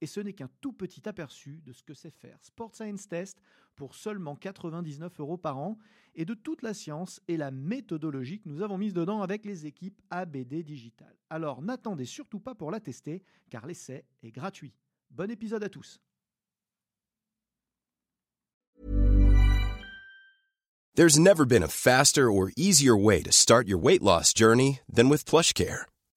Et ce n'est qu'un tout petit aperçu de ce que c'est faire Sport Science Test pour seulement 99 euros par an et de toute la science et la méthodologie que nous avons mise dedans avec les équipes ABD Digital. Alors n'attendez surtout pas pour la tester car l'essai est gratuit. Bon épisode à tous. There's never been a faster or easier way to start your weight loss journey than with PlushCare.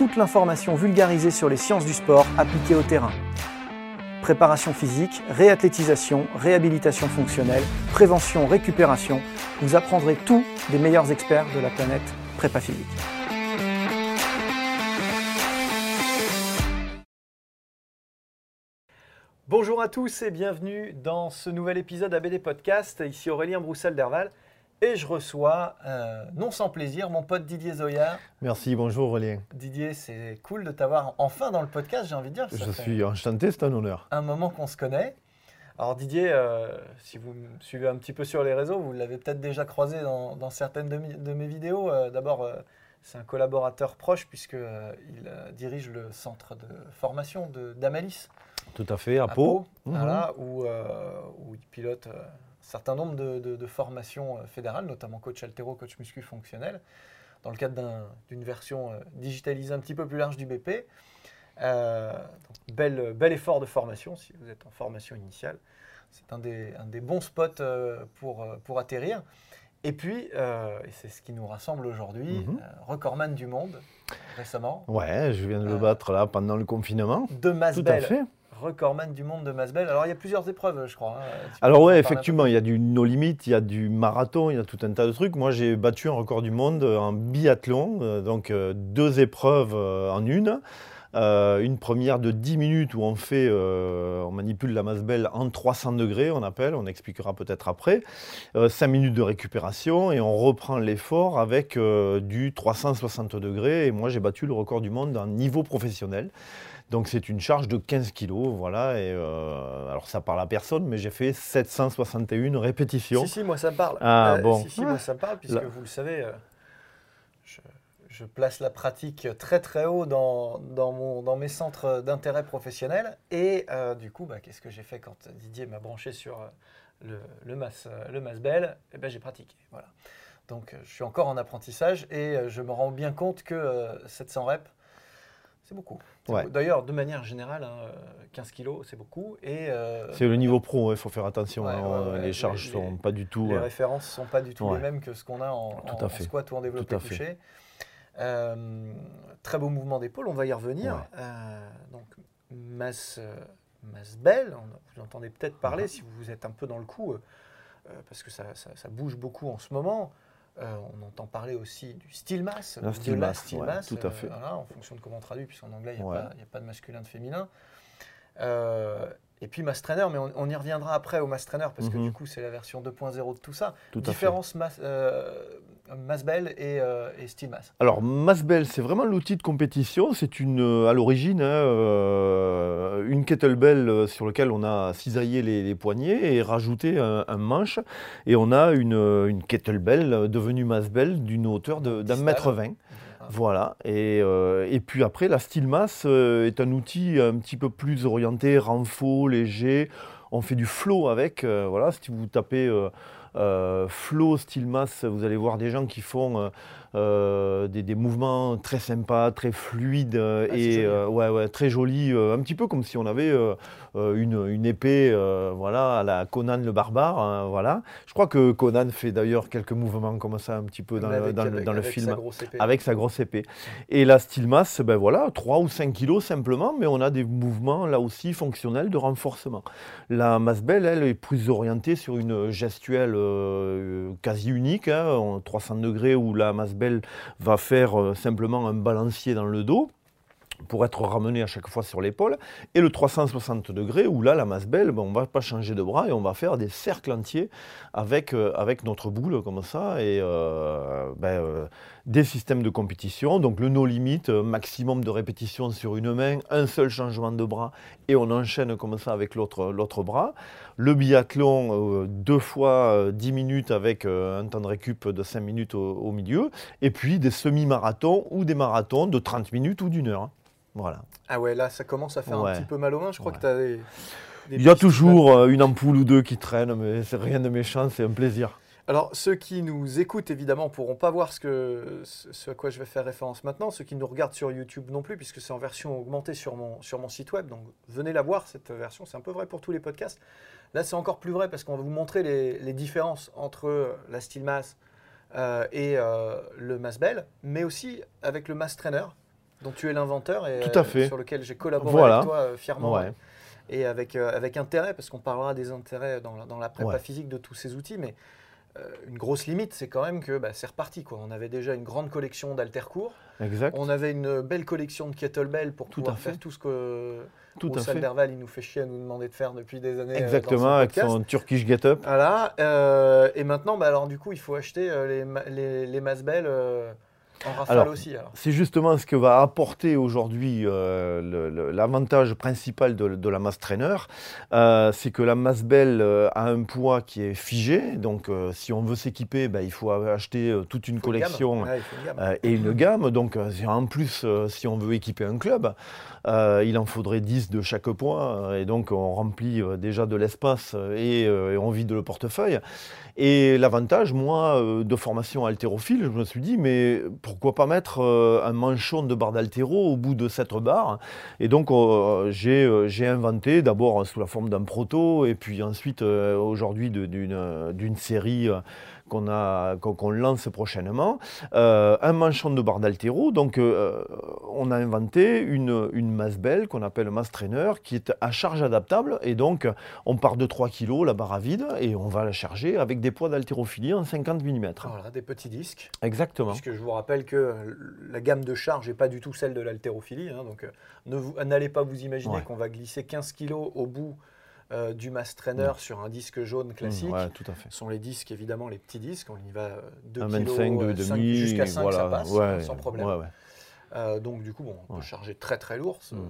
toute l'information vulgarisée sur les sciences du sport appliquées au terrain. Préparation physique, réathlétisation, réhabilitation fonctionnelle, prévention, récupération, vous apprendrez tout des meilleurs experts de la planète prépa physique. Bonjour à tous et bienvenue dans ce nouvel épisode ABD Podcast. Ici Aurélien Broussel d'Herval et je reçois, euh, non sans plaisir, mon pote Didier Zoya. Merci, bonjour Aurélien. Didier, c'est cool de t'avoir enfin dans le podcast, j'ai envie de dire. Je suis enchanté, c'est un honneur. Un moment qu'on se connaît. Alors Didier, euh, si vous me suivez un petit peu sur les réseaux, vous l'avez peut-être déjà croisé dans, certaines de, mes vidéos. Euh, d'abord, c'est un collaborateur proche puisqu'il dirige le centre de formation d'Amalis. Tout à fait, à, Pau. Mhm. où, où, il pilote certain nombre de, formations fédérales, notamment coach altéro, coach muscu fonctionnel, dans le cadre d'une version digitalisée un petit peu plus large du BP. Euh, bel, bel effort de formation si vous êtes en formation initiale. C'est un des, un des, bons spots pour, pour atterrir. Et puis, et c'est ce qui nous rassemble aujourd'hui, mhm. recordman du monde récemment. Ouais, je viens de le battre là pendant le confinement. De Masbel. Tout à fait recordman du monde de Masbel. Alors, il y a plusieurs épreuves, je crois. Hein. Alors, ouais, effectivement, il y a du no limit, il y a du marathon, il y a tout un tas de trucs. Moi, j'ai battu un record du monde en biathlon, euh, donc euh, deux épreuves euh, en une. une première de 10 minutes où on fait, on manipule la Masbel en 300 degrés, on appelle, on expliquera peut-être après. 5 minutes de récupération et on reprend l'effort avec du 360 degrés. Et moi, j'ai battu le record du monde en niveau professionnel. Donc c'est une charge de 15 kilos, voilà. Et euh, alors ça parle à personne, mais j'ai fait 761 répétitions. Si si, moi ça me parle. Ah euh, bon. Si si, moi ça me parle puisque vous le savez, euh, je, place la pratique très très haut dans, dans, mon, dans mes centres d'intérêt professionnel. Et du coup, bah, qu'est-ce que j'ai fait quand Didier m'a branché sur le, le mas, le mas belle Eh ben j'ai pratiqué, voilà. Donc je suis encore en apprentissage et je me rends bien compte que 700 reps c'est beaucoup. D'ailleurs, de manière générale, 15 hein, kilos, c'est beaucoup. Et euh, c'est le niveau pro, il faut faire attention. Hein, les charges ne sont pas du tout. Les références ne sont pas du tout les mêmes que ce qu'on a en, squat ou en développé couché. Euh, très beau mouvement d'épaule, on va y revenir. Euh, donc, masse, masse belle, vous entendez peut-être parler si vous êtes un peu dans le coup, parce que ça, ça, bouge beaucoup en ce moment. Euh, on entend parler aussi du style mass, la style mass, tout à euh, fait. en fonction de comment on traduit, puisqu'en anglais, il n'y a, pas de masculin, de féminin. Euh, et puis Mass Trainer, mais on, y reviendra après au Mass Trainer, parce que mhm. du coup, c'est la version 2.0 de tout ça. Tout Différence Mass, Masbel et, euh, et Steel Mass Alors Masbel, c'est vraiment l'outil de compétition. C'est une, à l'origine hein, euh, une kettlebell sur laquelle on a cisaillé les, poignets et rajouté un, manche. Et on a une, une kettlebell devenue Masbel d'une hauteur d'un mètre vingt. Voilà. Et, euh, et, puis après, la Steel Mass est un outil un petit peu plus orienté renfort, léger. On fait du flow avec. voilà, si vous tapez flow, style masse, vous allez voir des gens qui font euh, des, mouvements très sympas, très fluides euh, ah, et euh, ouais, ouais, très jolis, un petit peu comme si on avait une, une, épée voilà, à la Conan le barbare. Hein, voilà. Je crois que Conan fait d'ailleurs quelques mouvements comme ça un petit peu dans, le, dans, le, dans le, film avec sa grosse épée. Et la style masse, ben voilà, 3 ou 5 kilos simplement, mais on a des mouvements là aussi fonctionnels de renforcement. La masse belle, elle, est plus orientée sur une gestuelle quasi unique, hein, 300 degrés où la masse va faire euh, simplement un balancier dans le dos pour être ramené à chaque fois sur l'épaule, et le 360 degrés, où là, la masse belle, ben, on va pas changer de bras et on va faire des cercles entiers avec, euh, avec notre boule comme ça, et euh, ben, des systèmes de compétition, donc le no limit, maximum de répétitions sur une main, un seul changement de bras, et on enchaîne comme ça avec l'autre bras le biathlon euh, deux fois 10 euh, minutes avec euh, un temps de récup de 5 minutes au, milieu, et puis des semi-marathons ou des marathons de 30 minutes ou d'une heure. Hein. Voilà. Ah ouais, là ça commence à faire un petit peu mal aux mains, je crois que tu as des... Il y a toujours une ampoule ou deux qui traînent, mais c'est rien de méchant, c'est un plaisir. Alors, ceux qui nous écoutent, évidemment, pourront pas voir ce, que, ce à quoi je vais faire référence maintenant. Ceux qui nous regardent sur YouTube non plus, puisque c'est en version augmentée sur mon, sur mon site web. Donc, venez la voir, cette version. C'est un peu vrai pour tous les podcasts. Là, c'est encore plus vrai parce qu'on va vous montrer les, différences entre la Steel Mass euh, et euh, le Mass Bell, mais aussi avec le Mass Trainer, dont tu es l'inventeur et euh, sur lequel j'ai collaboré avec toi fièrement. Et avec, avec intérêt, parce qu'on parlera des intérêts dans la, dans la prépa physique de tous ces outils, mais euh, une grosse limite, c'est quand même que bah, c'est reparti. Quoi. On avait déjà une grande collection d'altercours. Exact. On avait une belle collection de kettlebell pour pouvoir faire tout ce que tout à il nous fait chier à nous demander de faire depuis des années. Euh, Exactement, avec son Turkish Get Up. Voilà. Euh, et maintenant, bah, alors, du coup, il faut acheter les, les, les Masbel alors, aussi. C'est justement ce que va apporter aujourd'hui euh, l'avantage principal de, la masse trainer, euh, c'est que la masse belle euh, a un poids qui est figé. Donc, si on veut s'équiper, ben, il faut acheter toute une collection et une gamme. Donc, en plus, si on veut équiper un club, il en faudrait 10 de chaque poids. Et donc, on remplit déjà de l'espace et, et on vide le portefeuille. Et l'avantage, moi, de formation haltérophile, je me suis dit, mais pourquoi pas mettre euh, un manchon de barre d'haltéro au bout de cette barre. Et donc, euh, j'ai inventé d'abord sous la forme d'un proto, et puis ensuite, aujourd'hui, d'une série qu'on lance prochainement, euh, un manchon de barre d'altéro. Donc, euh, on a inventé une, une masse belle qu'on appelle masse trainer qui est à charge adaptable. Et donc, on part de 3 kg, la barre à vide, et on va la charger avec des poids d'haltérophilie en 50 mm. Voilà, des petits disques. Exactement. Puisque je vous rappelle que la gamme de charge n'est pas du tout celle de l'haltérophilie. Hein, donc, euh, n'allez pas vous imaginer qu'on va glisser 15 kg au bout euh, du mass trainer sur un disque jaune mmh, classique. tout à fait. Ce sont les disques, évidemment, les petits disques. On y va 2 kg, jusqu'à 5, ça passe hein, sans problème. Euh, donc, du coup, bon, on peut charger très très lourd. Ce, mmh.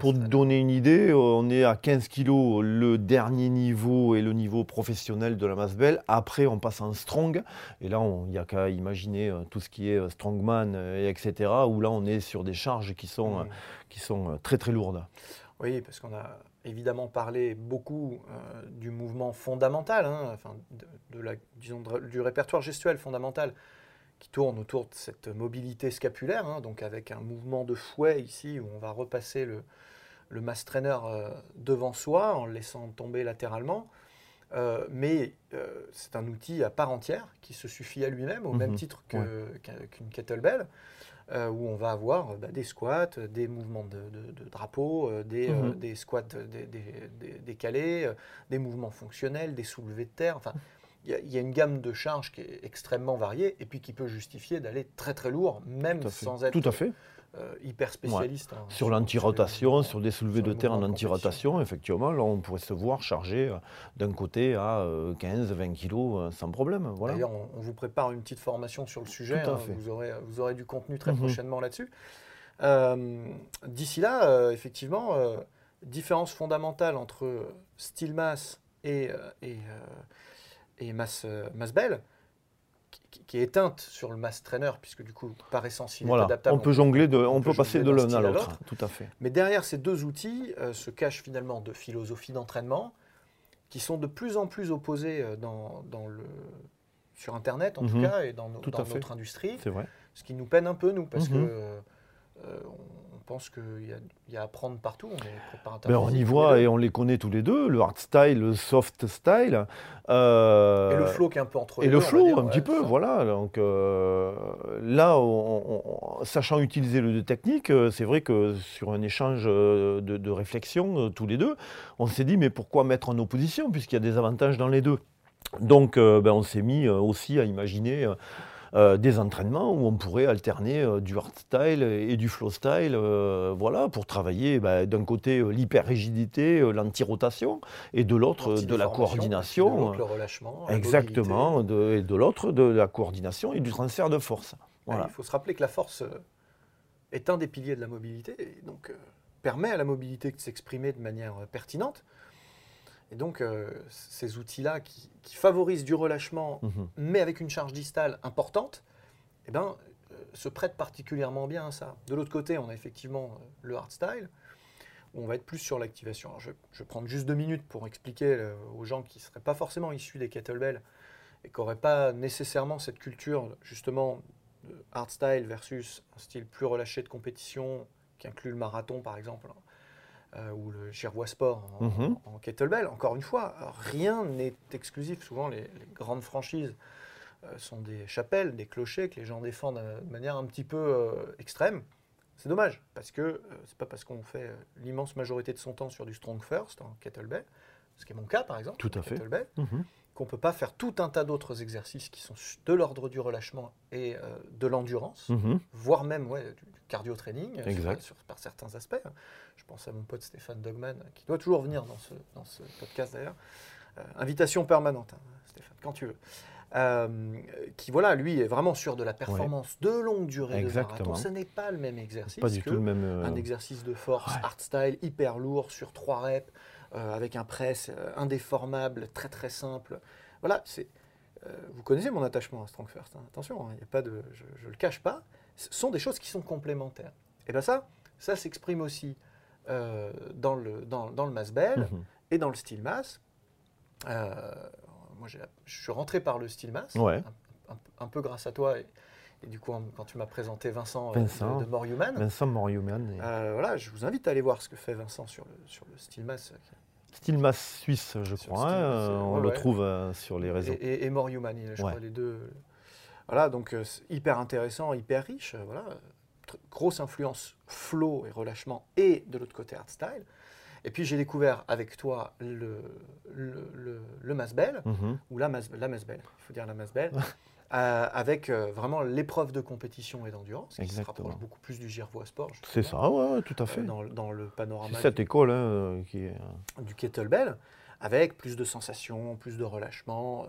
Pour donner une idée, on est à 15 kg le dernier niveau et le niveau professionnel de la masse belle. Après, on passe en strong. Et là, il n'y a qu'à imaginer euh, tout ce qui est strongman, etc. Où là, on est sur des charges qui sont, mmh. qui sont très très lourdes. Oui, parce qu'on a évidemment parlé beaucoup euh, du mouvement fondamental, hein, enfin, de, la, disons, du répertoire gestuel fondamental qui tourne autour de cette mobilité scapulaire, hein, donc avec un mouvement de fouet ici où on va repasser le, le mass trainer euh, devant soi en le laissant tomber latéralement. Euh, mais c'est un outil à part entière qui se suffit à lui-même au même mhm. titre qu'une kettlebell. Euh, où on va avoir bah, des squats, des mouvements de, drapeau, euh, des, euh, mhm. des, squats décalés, des mouvements fonctionnels, des soulevés de terre. Enfin, il y, a une gamme de charges qui est extrêmement variée et puis qui peut justifier d'aller très très lourd, même sans être Tout à fait. Euh, hyper spécialiste. Hein, sur l'anti-rotation, sur des soulevés de terre en anti-rotation, effectivement, là, on pourrait se voir charger euh, d'un côté à 15-20 euh, kilos sans problème. Voilà. D'ailleurs, on, vous prépare une petite formation sur le sujet. Hein, vous, aurez, vous aurez du contenu très mhm. prochainement là-dessus. D'ici là, effectivement, différence fondamentale entre style masse et, et, et masse, masse belle qui est éteinte sur le mass trainer, puisque du coup, par essence, il est adaptable. On peut jongler, de, on, peut, passer de l'un à l'autre, tout à fait. Mais derrière ces deux outils euh, se cachent finalement de philosophie d'entraînement qui sont de plus en plus opposés euh, dans, dans le, sur Internet, en tout Mhm. cas, et dans, fait. notre industrie. C'est vrai. Ce qui nous peine un peu, nous, parce Mhm. que euh, euh, on pense qu'il y, a- il y a à apprendre partout. On Ben, on y voit les et on les connaît tous les deux, le hard style, le soft style. euh, Et le flow qui est un peu entre Et les le deux, on va flow, dire, un ouais, petit peu, ça. voilà. Donc euh, là, on- on- sachant utiliser le deux technique, euh, c'est vrai que sur un échange de, de réflexion, tous les deux, on s'est dit, mais pourquoi mettre en opposition, puisqu'il y a des avantages dans les deux? Donc euh, ben, on s'est mis aussi à imaginer euh, des entraînements où on pourrait alterner euh, du hard style et du flow style, euh, voilà, pour travailler ben, d'un côté l'hyper-rigidité, l'anti-rotation, et de l'autre de la coordination. de le relâchement. Exactement, de- et de l'autre, de la coordination et du transfert de force. Voilà. Il faut se rappeler que la force est un des piliers de la mobilité et donc permet à la mobilité de s'exprimer de manière pertinente. Et donc, euh, ces outils-là qui, qui favorisent du relâchement, Mhm. mais avec une charge distale importante, eh ben, euh, se prêtent particulièrement bien à ça. De l'autre côté, on a effectivement euh, le hardstyle, où on va être plus sur l'activation. Alors, Je, je vais prendre juste deux minutes pour expliquer euh, aux gens qui ne seraient pas forcément issus des kettlebells et qui n'auraient pas nécessairement cette culture, justement, de hardstyle versus un style plus relâché de compétition, qui inclut le marathon, par exemple, hein, euh, ou le Girois Sport en, Mhm. en kettlebell. Encore une fois, rien n'est exclusif. Souvent, les, les grandes franchises euh, sont des chapelles, des clochers que les gens défendent euh, de manière un petit peu euh, extrême. C'est dommage, parce que c'est pas parce qu'on fait l'immense majorité de son temps sur du strong first en kettlebell, ce qui est mon cas par exemple, Tout à en fait. kettlebell, Mhm. Qu'on peut pas faire tout un tas d'autres exercices qui sont de l'ordre du relâchement et euh, de l'endurance, Mhm. voire même ouais, du, du cardio training euh, sur- Exact. sur- par certains aspects. Je pense à mon pote Stéphane Dogman, qui doit toujours venir dans ce, dans ce podcast d'ailleurs. Euh, invitation permanente, hein, Stéphane, quand tu veux. Euh, qui, voilà, lui, est vraiment sur de la performance de longue durée de Exactement. marathon. Ce n'est pas le même exercice Pas du que tout le même. euh, un exercice de force ouais. hardstyle hyper lourd sur trois reps, euh, avec un press euh, indéformable, très très simple. Voilà, c'est. euh, vous connaissez mon attachement à Strong First. hein. Attention, il y a pas de, je ne le cache pas. Ce sont des choses qui sont complémentaires. Et bien ça, ça s'exprime aussi euh, dans le dans, dans le mass bell mhm. et dans le steel mass. Euh, moi, je suis rentré par le steel mass, Ouais. un, un- un peu grâce à toi et, et du coup quand tu m'as présenté Vincent, euh, Vincent. de, de More Human. Vincent Moriuman. et Euh, voilà, je vous invite à aller voir ce que fait Vincent sur le, sur le style mass. Style masse suisse, je Sur crois. Style hein, euh, euh, on ouais, le ouais. trouve euh, sur les réseaux. Et, et, et More Human, il- je Ouais. crois les deux. Voilà, donc euh, hyper intéressant, hyper riche. euh, voilà, grosse influence flow et relâchement et de l'autre côté hardstyle. Et puis j'ai découvert avec toi le, le, le, bell, Mhm. ou la mass, la mass bell, il faut dire la mass bell, euh, avec euh, vraiment l'épreuve de compétition et d'endurance, qui se rapproche beaucoup plus du Girevois Sport. C'est ça, ouais, tout à euh, fait. dans, dans le panorama cette école hein, euh, qui est. du kettlebell, avec plus de sensations, plus de relâchement,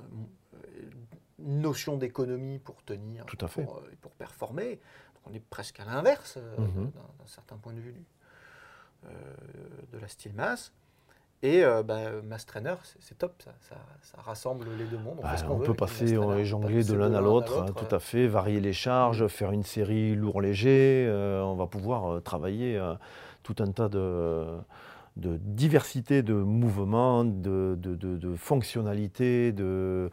notion d'économie pour tenir, Tout à fait. Pour, performer. Donc on est presque à l'inverse Mhm. d'un certain point de vue du- de la style mass. Et euh, bah, Mass Trainer, c'est- top, ça, ça, ça rassemble les deux mondes. On, Bah, on peut passer on est jongler de l'un à l'autre, hein, tout à fait, varier les charges, faire une série lourd-léger. euh, on va pouvoir euh, travailler euh, tout un tas de, de diversité de mouvements, de, de, de- de fonctionnalités, de,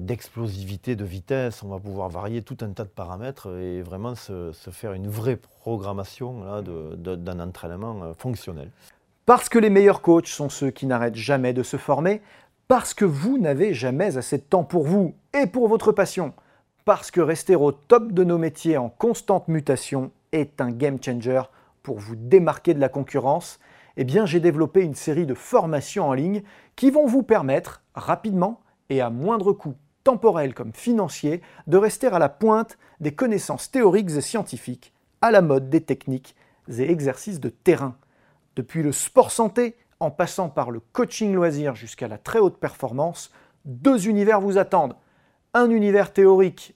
d'explosivité, de vitesse. On va pouvoir varier tout un tas de paramètres et vraiment se, se faire une vraie programmation d'un entraînement fonctionnel. Parce que les meilleurs coachs sont ceux qui n'arrêtent jamais de se former, parce que vous n'avez jamais assez de temps pour vous et pour votre passion, parce que rester au top de nos métiers en constante mutation est un game changer pour vous démarquer de la concurrence, eh j'ai développé une série de formations en ligne qui vont vous permettre rapidement et à moindre coût temporel comme financier de rester à la pointe des connaissances théoriques et scientifiques, à la mode des techniques et exercices de terrain. Depuis le sport santé, en passant par le coaching loisir jusqu'à la très haute performance, deux univers vous attendent. Un univers théorique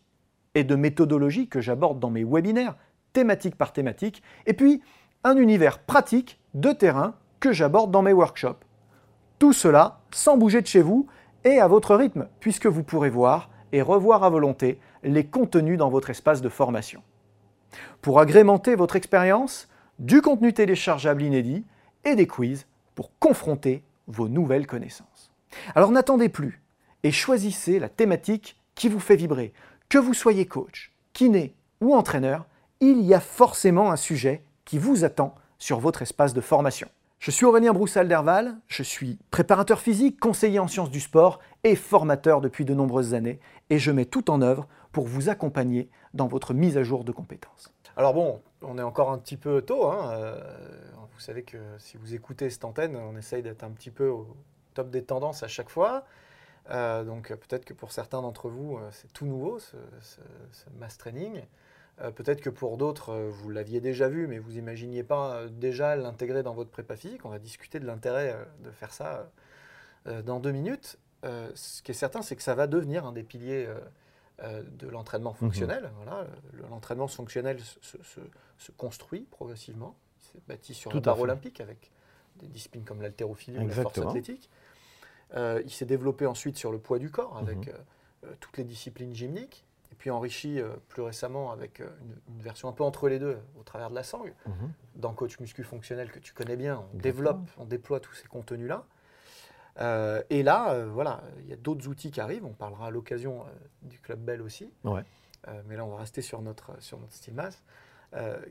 et de méthodologie que j'aborde dans mes webinaires, thématique par thématique, et puis un univers pratique de terrain que j'aborde dans mes workshops. Tout cela sans bouger de chez vous et à votre rythme, puisque vous pourrez voir et revoir à volonté les contenus dans votre espace de formation. Pour agrémenter votre expérience, du contenu téléchargeable inédit et des quiz pour confronter vos nouvelles connaissances. Alors n'attendez plus et choisissez la thématique qui vous fait vibrer. Que vous soyez coach, kiné ou entraîneur, il y a forcément un sujet qui vous attend sur votre espace de formation. Je suis Aurélien Broussal-Derval, je suis préparateur physique, conseiller en sciences du sport et formateur depuis de nombreuses années, et je mets tout en œuvre pour vous accompagner dans votre mise à jour de compétences. Alors bon, on est encore un petit peu tôt. Hein, euh, vous savez que si vous écoutez cette antenne, on essaye d'être un petit peu au top des tendances à chaque fois. Euh, donc peut-être que pour certains d'entre vous, euh, c'est tout nouveau, ce, mass training. peut-être que pour d'autres, vous l'aviez déjà vu, mais vous n'imaginiez pas déjà l'intégrer dans votre prépa physique. On va discuter de l'intérêt de faire ça dans deux minutes. ce qui est certain, c'est que ça va devenir un des piliers de l'entraînement fonctionnel. Mhm. l'entraînement fonctionnel se, construit progressivement. Il s'est bâti sur Tout barre olympique avec des disciplines comme l'haltérophilie ou la force athlétique. Euh, il s'est développé ensuite sur le poids du corps avec mhm. euh, toutes les disciplines gymniques. Et puis enrichi plus récemment avec une, version un peu entre les deux au travers de la sangle. Mhm. Dans Coach Muscu Fonctionnel que tu connais bien, on développe, on déploie tous ces contenus-là. Euh, et là, euh, voilà, il y a d'autres outils qui arrivent. On parlera à l'occasion euh, du Club Bell aussi. mais là, on va rester sur notre, sur notre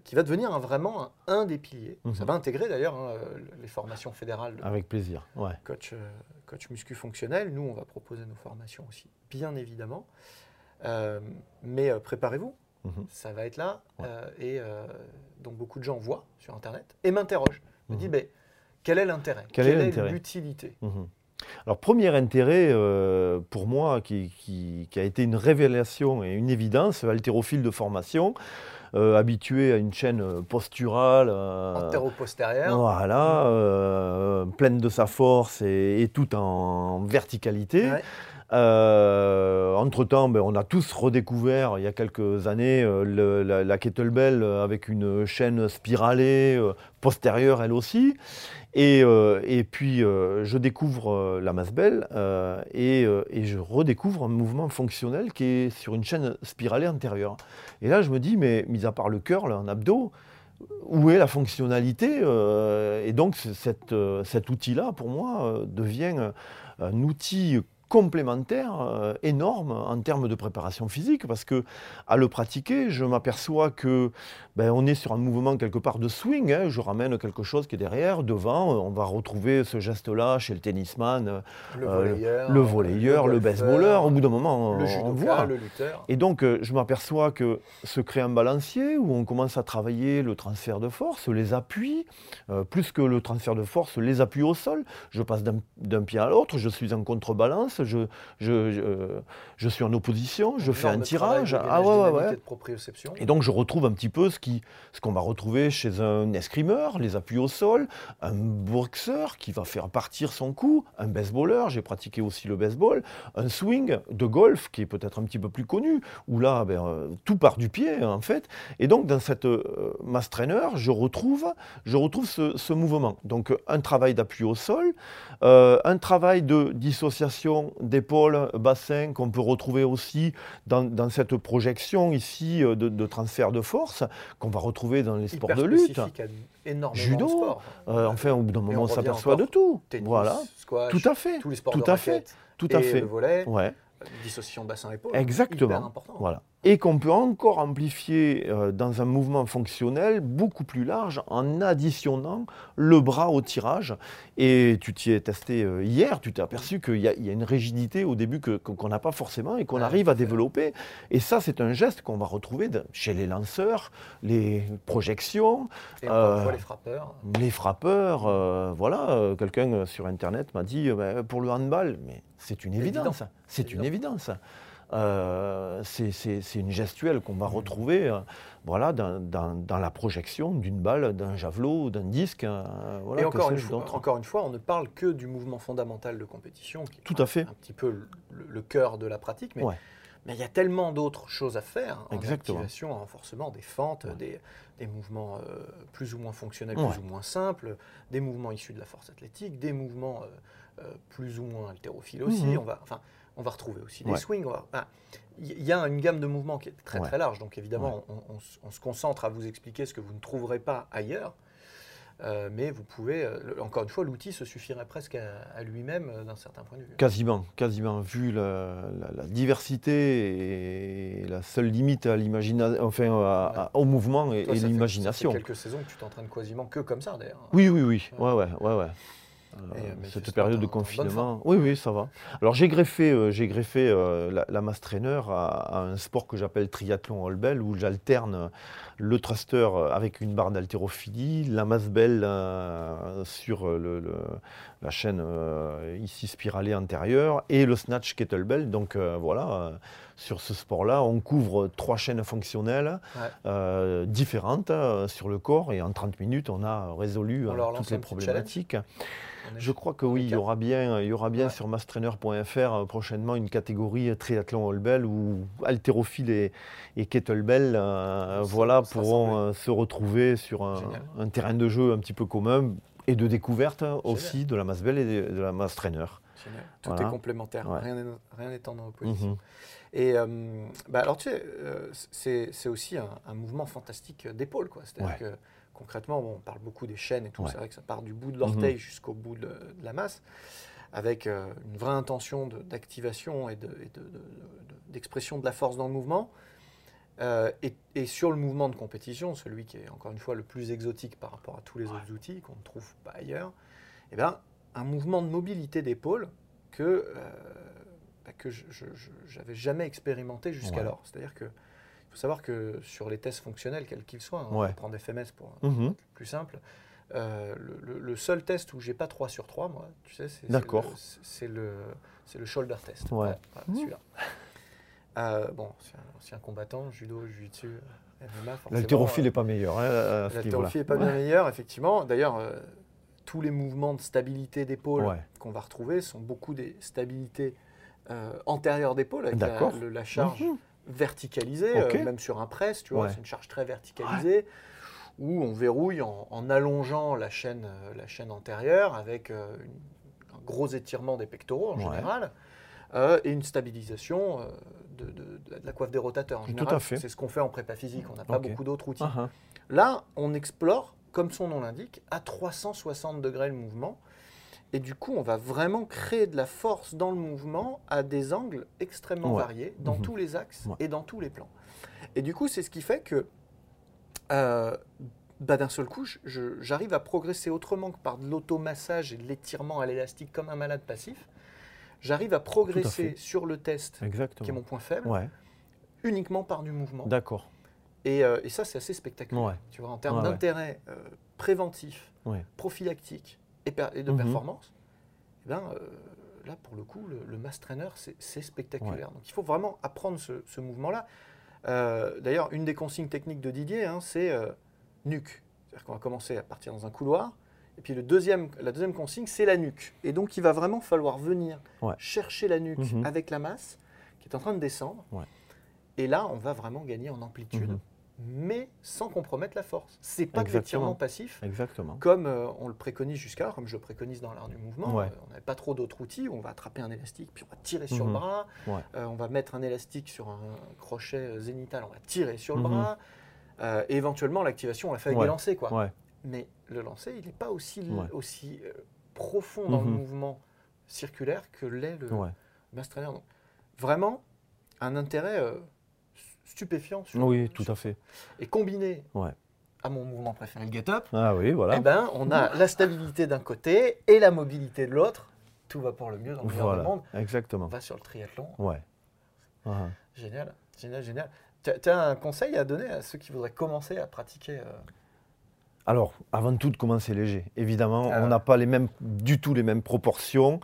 qui va devenir vraiment un, des piliers. Ça mhm. va intégrer d'ailleurs hein, les formations fédérales. Avec plaisir. Ouais. Coach, coach muscu fonctionnel. Nous, on va proposer nos formations aussi, bien évidemment. mais préparez-vous, mhm. ça va être là. et donc, beaucoup de gens voient sur Internet et m'interrogent. Me disent, mhm. Quel est l'intérêt? Quelle, est l'utilité? Alors, premier intérêt euh, pour moi, qui, a été une révélation et une évidence, haltérophile de formation, euh, habitué à une chaîne posturale. Euh. Voilà, pleine de sa force et, tout en verticalité. Entre-temps, ben, on a tous redécouvert il y a quelques années la, la, kettlebell avec une chaîne spiralée, postérieure elle aussi. Et, euh, puis, euh, je découvre euh, la masse belle et, je redécouvre un mouvement fonctionnel qui est sur une chaîne spiralée antérieure. Et là, je me dis, mais mis à part le curl, un abdos, où est la fonctionnalité Et donc, cet outil-là, pour moi, devient un outil complémentaire euh, énorme en termes de préparation physique parce que à le pratiquer, je m'aperçois que ben, on est sur un mouvement quelque part de swing. Hein. je ramène quelque chose qui est derrière, devant. On va retrouver ce geste-là chez le tennisman, le volleyeur, le, volleyeur, le, baseballeur. Au bout d'un moment, le on, voit. Le lutteur. Et donc, euh, je m'aperçois que se crée un balancier où on commence à travailler le transfert de force, les appuis, euh, plus que le transfert de force, les appuis au sol. Je passe d'un pied à l'autre, je suis en contrebalance je, je, je, suis en opposition, je fais un tirage. Ah ouais, ouais, Et donc je retrouve un petit peu ce ce qu'on va retrouver chez un escrimeur, les appuis au sol, un boxeur qui va faire partir son coup, un baseballeur, j'ai pratiqué aussi le baseball, un swing de golf qui est peut-être un petit peu plus connu, où là, ben, euh, tout part du pied en fait. Et donc dans cette euh, mass trainer, je retrouve, je retrouve ce, ce mouvement. Donc un travail d'appui au sol, euh, un travail de dissociation d'épaule, bassin, qu'on peut retrouver aussi dans, cette projection ici euh, de, transfert de force, qu'on va retrouver dans les sports de lutte. Judo, euh, enfin au bout d'un moment on s'aperçoit de tout. voilà, tout à fait, tous les sports tout de à fait, tout à fait. Le volet, ouais. dissociation bassin-épaule. Exactement. Voilà et qu'on peut encore amplifier euh, dans un mouvement fonctionnel beaucoup plus large en additionnant le bras au tirage. Et tu t'y es testé euh, hier, tu t'es aperçu qu'il y, a une rigidité au début qu'on n'a pas forcément et qu'on arrive à développer. Et ça, c'est un geste qu'on va retrouver chez les lanceurs, les projections. Et euh, les frappeurs. Les frappeurs, voilà. Quelqu'un sur Internet m'a dit, bah, pour le handball, mais c'est une évidence. C'est une évidence. Euh, c'est une gestuelle qu'on va mmh. retrouver euh, voilà, dans, la projection d'une balle, d'un javelot, d'un disque. Euh, et encore une, fois, encore une, fois, on ne parle que du mouvement fondamental de compétition, qui est Tout à fait. un petit peu le, cœur de la pratique. Mais, mais il y a tellement d'autres choses à faire en activation, en renforcement, des fentes, des, mouvements plus ou moins fonctionnels, plus ou moins simples, des mouvements issus de la force athlétique, des mouvements plus ou moins haltérophiles aussi. Mmh. On va, enfin, on va retrouver aussi des swings. Il y a une gamme de mouvements qui est très très large, donc évidemment, on, se concentre à vous expliquer ce que vous ne trouverez pas ailleurs. Euh, mais vous pouvez, euh, encore une fois, l'outil se suffirait presque à, à lui-même euh, d'un certain point de vue. Quasiment, quasiment. Vu la, la- la diversité et la seule limite à l'imagination, enfin à- à- au mouvement et, et l'imagination. Ça fait quelques saisons que tu t'entraînes quasiment que comme ça d'ailleurs. Oui, oui, oui. Ouais, ouais, ouais, ouais. Euh, mais cette période de confinement. Oui, oui, ça va. Alors j'ai greffé, euh, j'ai greffé euh, la, la mass trainer à, à un sport que j'appelle triathlon all-bell où j'alterne le thruster avec une barre d'haltérophilie, la mass bell euh, sur euh, le- le- la chaîne euh, ici spiralée antérieure et le snatch kettlebell. Donc euh, voilà, euh, sur ce sport-là, on couvre trois chaînes fonctionnelles Ouais. euh, différentes euh, sur le corps et en 30 minutes, on a résolu On euh, toutes les problématiques. Je crois que oui, il y aura bien, il y aura bien Ouais. sur mastrainer.fr euh, prochainement une catégorie triathlon all-bell où haltérophile et, et kettlebell euh, voilà, pourront euh, se retrouver sur un, terrain de jeu un petit peu commun et de découverte aussi de la mass bell et de, de la mass trainer. Génial. Tout Voilà. est complémentaire, Ouais. rien n'est- en opposition. Mhm. Et euh, bah alors tu sais, euh, c'est aussi un, un mouvement fantastique d'épaule. C'est-à-dire Ouais. que concrètement, bon, on parle beaucoup des chaînes et tout, Ouais. c'est vrai que ça part du bout de l'orteil Mhm. jusqu'au bout de, de la masse, avec euh, une vraie intention d'activation et de- et de- de- de- d'expression de, la force dans le mouvement. Euh, et, et sur le mouvement de compétition, celui qui est encore une fois le plus exotique par rapport à tous les autres outils qu'on ne trouve pas ailleurs, eh ben, un mouvement de mobilité d'épaule que, euh, bah, que je n'avais jamais expérimenté jusqu'alors. C'est-à-dire que il faut savoir que sur les tests fonctionnels, quels qu'ils soient, hein, on va prendre FMS pour Mhm. plus simple, euh, le, le- le seul test où j'ai pas 3 sur 3, moi, tu sais, c'est le- le, shoulder test. Ouais. voilà, Mhm. celui-là. Euh, bon, c'est un ancien combattant, judo, jiu-jitsu, euh, MMA. L'haltérophile euh, n'est pas meilleur hein, n'est pas bien meilleure, effectivement. D'ailleurs, euh, tous les mouvements de stabilité d'épaule Ouais. qu'on va retrouver sont beaucoup des stabilités euh, antérieures d'épaule, avec la, D'accord. le- la charge Mhm. verticalisée, euh, même sur un press, tu vois, Ouais. c'est une charge très verticalisée, où on verrouille en, en allongeant la chaîne, euh, la chaîne antérieure avec euh, une- un gros étirement des pectoraux en général, euh, et une stabilisation euh, de, de- de la coiffe des rotateurs en Tout général. à fait. C'est ce qu'on fait en prépa physique, on n'a pas beaucoup d'autres outils. Ah, ah. Là, on explore, comme son nom l'indique, à 360 degrés le mouvement. Et du coup, on va vraiment créer de la force dans le mouvement à des angles extrêmement Ouais. variés, dans Mhm. tous les axes Ouais. et dans tous les plans. Et du coup, c'est ce qui fait que euh, bah, d'un seul coup, j'arrive à progresser autrement que par de l'automassage et de l'étirement à l'élastique comme un malade passif. J'arrive à progresser sur le test, qui est mon point faible, Ouais, uniquement par du mouvement. d'accord. Et, euh, et ça, c'est assez spectaculaire. Ouais. Tu vois, en termes Ouais, d'intérêt euh, préventif, prophylactique et, de Mhm. performance, eh ben, euh, là, pour le coup, le, le mass trainer, c'est spectaculaire. Donc, il faut vraiment apprendre ce, ce mouvement-là. D'ailleurs, une des consignes techniques de Didier, hein, c'est nuque. C'est-à-dire qu'on va commencer à partir dans un couloir. Et puis le deuxième, la deuxième consigne, c'est la nuque. Et donc, il va vraiment falloir venir Ouais. chercher la nuque Mhm. avec la masse qui est en train de descendre. Ouais. Et là, on va vraiment gagner en amplitude, Mhm. mais sans compromettre la force. C'est pas Exactement. l'étirement passif, Exactement. comme euh, on le préconise jusqu'à, comme je le préconise dans l'art du mouvement. Ouais. Euh, on n'avait pas trop d'autres outils. On va attraper un élastique, puis on va tirer sur Mhm. le bras. Ouais. Euh, on va mettre un élastique sur un crochet zénital, on va tirer sur le Mhm. bras. Euh, et éventuellement, l'activation, on la fait avec Ouais. des lancers. Quoi. Mais le lancer, il n'est pas aussi, Ouais. aussi euh, profond dans le Mhm. mouvement circulaire que l'est le Ouais. trainer. Donc, vraiment, un intérêt euh, stupéfiant. sur- Oui, tout sur- à fait. Et combiné Ouais. à mon mouvement préféré, le get-up, Ah oui, voilà. eh ben, on a la stabilité d'un côté et la mobilité de l'autre. Tout va pour le mieux dans le voilà. monde. On Exactement. va sur le triathlon. Ouais. Ah. Génial, génial, génial. Tu as, un conseil à donner à ceux qui voudraient commencer à pratiquer euh, Alors, avant tout, de commencer léger. Évidemment, Ah. on n'a pas les mêmes, du tout les mêmes proportions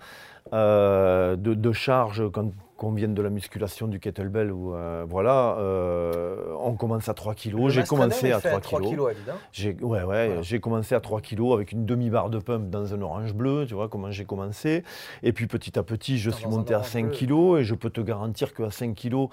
euh, de, de charge quand qu'on vienne de la musculation du kettlebell. Ou, euh, voilà, euh, on commence à 3 le kg. J'ai commencé à fait 3 kg. kilos, David. J'ai ouais, ouais, Voilà. j'ai commencé à 3 kg avec une demi-barre de pump dans un orange bleu, tu vois comment j'ai commencé. Et puis petit à petit, je Dans suis monté à orange 5 bleu. kg et je peux te garantir qu'à 5 kg,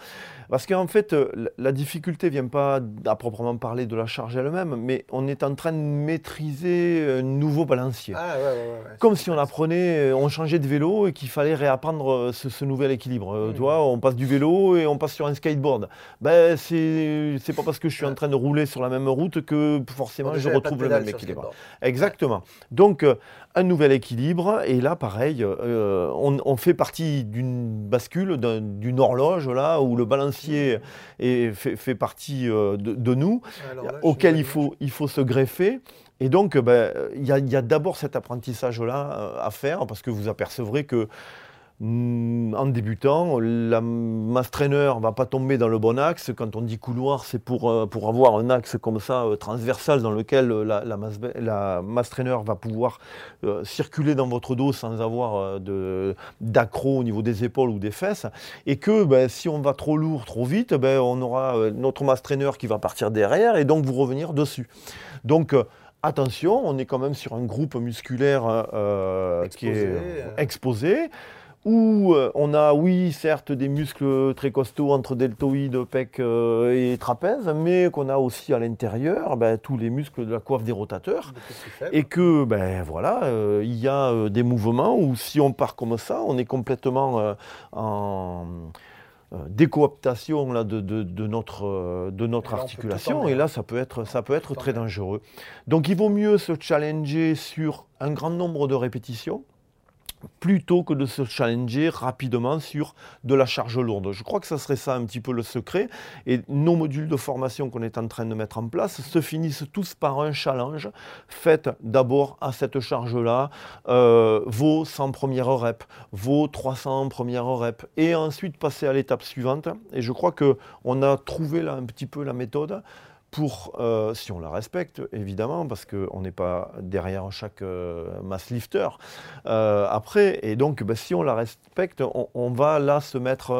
parce qu'en fait, euh, la, difficulté vient pas à proprement parler de la charge elle-même, mais on est en train de maîtriser un nouveau balancier. Ah ouais. Comme si on apprenait, on changeait de vélo et qu'il fallait réapprendre ce, ce nouvel équilibre. Euh, on passe du vélo et on passe sur un skateboard. Ben, c'est c'est pas parce que je suis en train de rouler sur la même route que forcément je retrouve le même équilibre. Exactement. Donc, euh, un nouvel équilibre. Et là, pareil, euh, on, on fait partie d'une bascule, d'un- d'une horloge, là, où le balancier est- fait, fait partie euh, de, de nous, là, auquel il faut, il faut se greffer. Et donc, ben, il y a, il y a d'abord cet apprentissage-là à faire, parce que vous apercevrez que en débutant, la mass trainer va pas tomber dans le bon axe. Quand on dit couloir, c'est pour, euh, pour avoir un axe comme ça, euh, transversal, dans lequel euh, la, la, mass, la mass trainer va pouvoir euh, circuler dans votre dos sans avoir de- d'accro au niveau des épaules ou des fesses. Et que ben, si on va trop lourd, trop vite, ben, on aura notre mass trainer qui va partir derrière et donc vous revenir dessus. Donc, Attention, on est quand même sur un groupe musculaire euh, qui est exposé, où euh, on a, oui, certes, des muscles très costauds entre deltoïdes, pec euh, et trapèze, mais qu'on a aussi à l'intérieur ben, tous les muscles de la coiffe des rotateurs. Et que, ben voilà, euh, il y a des mouvements où si on part comme ça, on est complètement euh, en décooptation là, de, de- de notre, de notre Et là, on peut tout articulation. Et là, ça peut être, ça peut être très dangereux. Donc, il vaut mieux se challenger sur un grand nombre de répétitions plutôt que de se challenger rapidement sur de la charge lourde. Je crois que ça serait ça un petit peu le secret. Et nos modules de formation qu'on est en train de mettre en place se finissent tous par un challenge. Faites d'abord à cette charge-là euh, vos 100 premières reps, vos 300 premières reps, et ensuite passer à l'étape suivante. Et je crois qu'on a trouvé là un petit peu la méthode pour, euh, si on la respecte, évidemment, parce qu'on n'est pas derrière chaque euh, mass lifter. Euh, après, et donc, ben, si on la respecte, on, on va là se mettre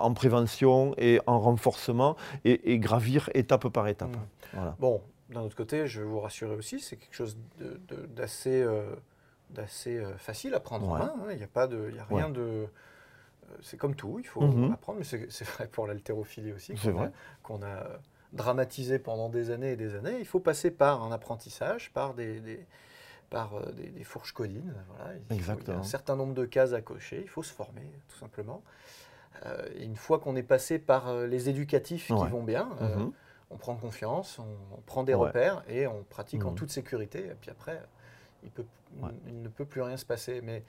en prévention et en renforcement et, et gravir étape par étape. Mm. Voilà. Bon, d'un autre côté, je vais vous rassurer aussi, c'est quelque chose d'assez facile à prendre en main. hein. Il n'y a pas de, il y a rien Ouais. de. C'est comme tout, il faut Mhm. apprendre, mais c'est vrai pour l'haltérophilie aussi, qu'on a, dramatisé pendant des années et des années. Il faut passer par un apprentissage, par des, des- par euh, des, des fourches codines. Voilà. Il faut- Il y a un certain nombre de cases à cocher, il faut se former, tout simplement. Euh, une fois qu'on est passé par euh, les éducatifs Ouais. qui vont bien, Mhm. on prend confiance, on, on prend des Ouais. repères et on pratique en Mhm. toute sécurité. Et puis après, il, peut, Ouais. il ne peut plus rien se passer. Mais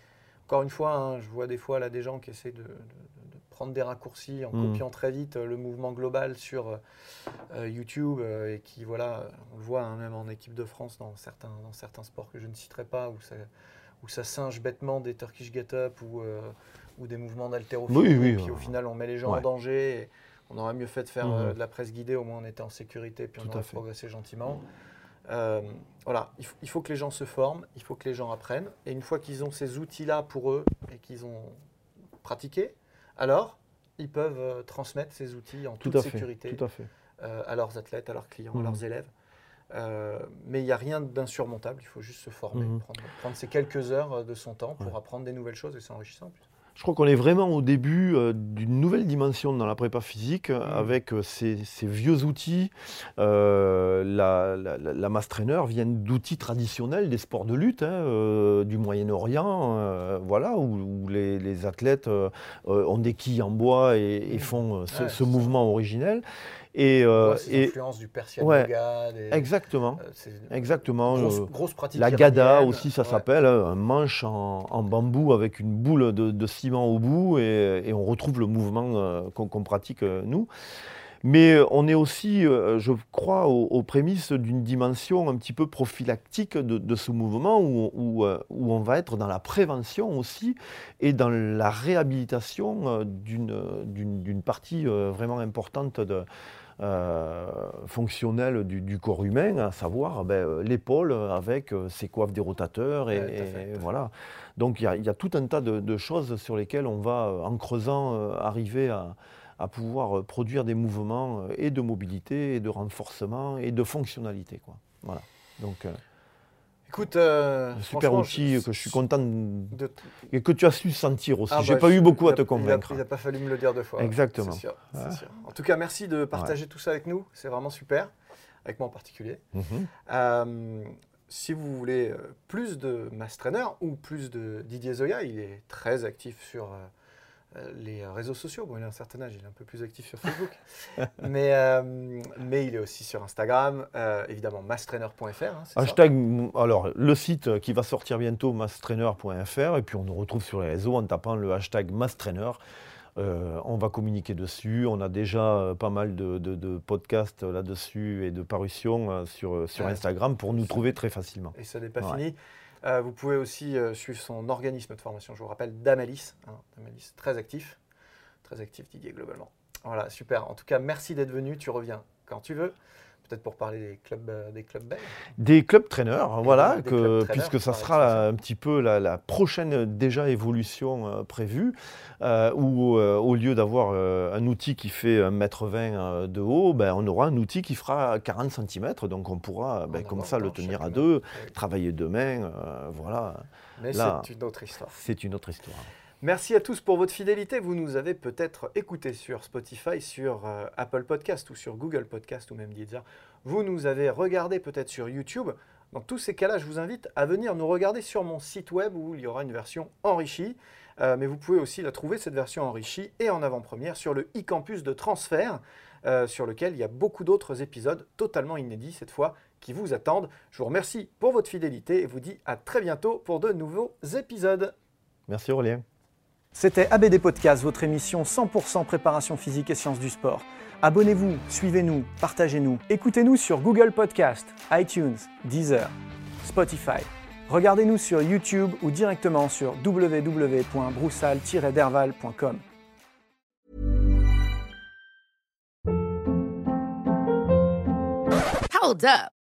encore une fois, hein, je vois des fois là des gens qui essaient de, de- de prendre des raccourcis en Mhm. copiant très vite euh, le mouvement global sur euh, euh, YouTube euh, et qui, voilà, on le voit hein, même en équipe de France dans certains, dans certains sports que je ne citerai pas, où ça, où ça singe bêtement des Turkish get-up ou, euh, ou des mouvements d'haltérophilie. Oui, oui, et puis au final, on met les gens Ouais. en danger. et on aurait mieux fait de faire euh, de la presse guidée, au moins on était en sécurité, puis on Tout aurait progressé gentiment. Euh, voilà, il faut, il faut que les gens se forment, il faut que les gens apprennent. Et une fois qu'ils ont ces outils-là pour eux et qu'ils ont pratiqué, alors ils peuvent euh, transmettre ces outils en Tout toute à fait. sécurité Tout à fait. euh, à leurs athlètes, à leurs clients, à Mhm. leurs élèves. Euh, mais il n'y a rien d'insurmontable, il faut juste se former, Mhm. prendre, prendre ces quelques heures de son temps pour Ouais. apprendre des nouvelles choses et c'est enrichissant. en plus. Je crois qu'on est vraiment au début euh, d'une nouvelle dimension dans la prépa physique euh, Mm. avec euh, ces, ces vieux outils. Euh, la, la, la- la mass trainer vient d'outils traditionnels des sports de lutte hein, du Moyen-Orient, voilà, où, où les, les athlètes ont des quilles en bois et, et Mm. font ce, Ouais, ce mouvement originel. Et, euh, et- influences du Persian ouais, yoga, des, exactement, euh, exactement. grosse, euh, grosse pratique la gada aussi, ça s'appelle, hein, un manche en, en bambou avec une boule de, de ciment au bout et, et on retrouve le mouvement euh, qu'on pratique nous. Mais on est aussi, je crois, aux, aux prémices d'une dimension un petit peu prophylactique de, de ce mouvement où, où, où on va être dans la prévention aussi et dans la réhabilitation d'une partie vraiment importante de, euh, fonctionnelle du, du corps humain, à savoir ben, euh, l'épaule avec euh, ses coiffes des rotateurs. Et, Ouais, fait, voilà. Donc il y, a- il y a tout un tas de, de choses sur lesquelles on va, en creusant, arriver à, à pouvoir produire des mouvements et de mobilité, et de renforcement, et de fonctionnalité. Quoi. Voilà. Donc, euh, Écoute, euh, super outil que je suis content de- et que tu as su sentir aussi. Ah J'ai bah, pas je- eu beaucoup à te convaincre. Il n'a pas fallu me le dire deux fois. Exactement. c'est sûr, Ouais. sûr. En tout cas, merci de partager tout ça avec nous. C'est vraiment super, avec moi en particulier. Mhm. Euh, si vous voulez euh, plus de Mass Trainer ou plus de Didier Zoya, il est très actif sur, les réseaux sociaux. Bon, il a un certain âge, il est un peu plus actif sur Facebook. mais, euh, mais il est aussi sur Instagram, euh, évidemment, masstrainer.fr. Hein, hashtag, alors, le site qui va sortir bientôt, masstrainer.fr. Et puis, on nous retrouve sur les réseaux en tapant le hashtag masstrainer. on va communiquer dessus. On a déjà pas mal de, podcasts là-dessus et de parutions sur, sur Instagram pour nous trouver très facilement. Et ça n'est pas fini. Euh, vous pouvez aussi euh, suivre son organisme de formation, je vous rappelle, Damalis. Hein, Damalis, très actif. Très actif, Didier, globalement. Voilà, super. En tout cas, merci d'être venu. Tu reviens quand tu veux peut-être pour parler des clubs, euh, des clubs belges. Des clubs traîneurs, voilà, que, puisque ça sera un petit peu la, prochaine déjà évolution euh, prévue, euh, où au lieu d'avoir un outil qui fait 1m20 de haut, ben, on aura un outil qui fera 40 cm, donc on pourra ben, comme ça le tenir à deux, travailler de main, voilà. Mais c'est une autre histoire. C'est une autre histoire. Merci à tous pour votre fidélité. Vous nous avez peut-être écouté sur Spotify, sur euh, Apple Podcast ou sur Google Podcast ou même Deezer. Vous nous avez regardé peut-être sur YouTube. Dans tous ces cas-là, je vous invite à venir nous regarder sur mon site web où il y aura une version enrichie. Euh, mais vous pouvez aussi la trouver, cette version enrichie et en avant-première sur le e-campus de transfert, euh, sur lequel il y a beaucoup d'autres épisodes totalement inédits cette fois qui vous attendent. Je vous remercie pour votre fidélité et vous dis à très bientôt pour de nouveaux épisodes. Merci Aurélien. C'était ABD Podcast, votre émission 100% préparation physique et sciences du sport. Abonnez-vous, suivez-nous, partagez-nous. Écoutez-nous sur Google Podcast, iTunes, Deezer, Spotify. Regardez-nous sur YouTube ou directement sur www.broussal-derval.com. Hold up.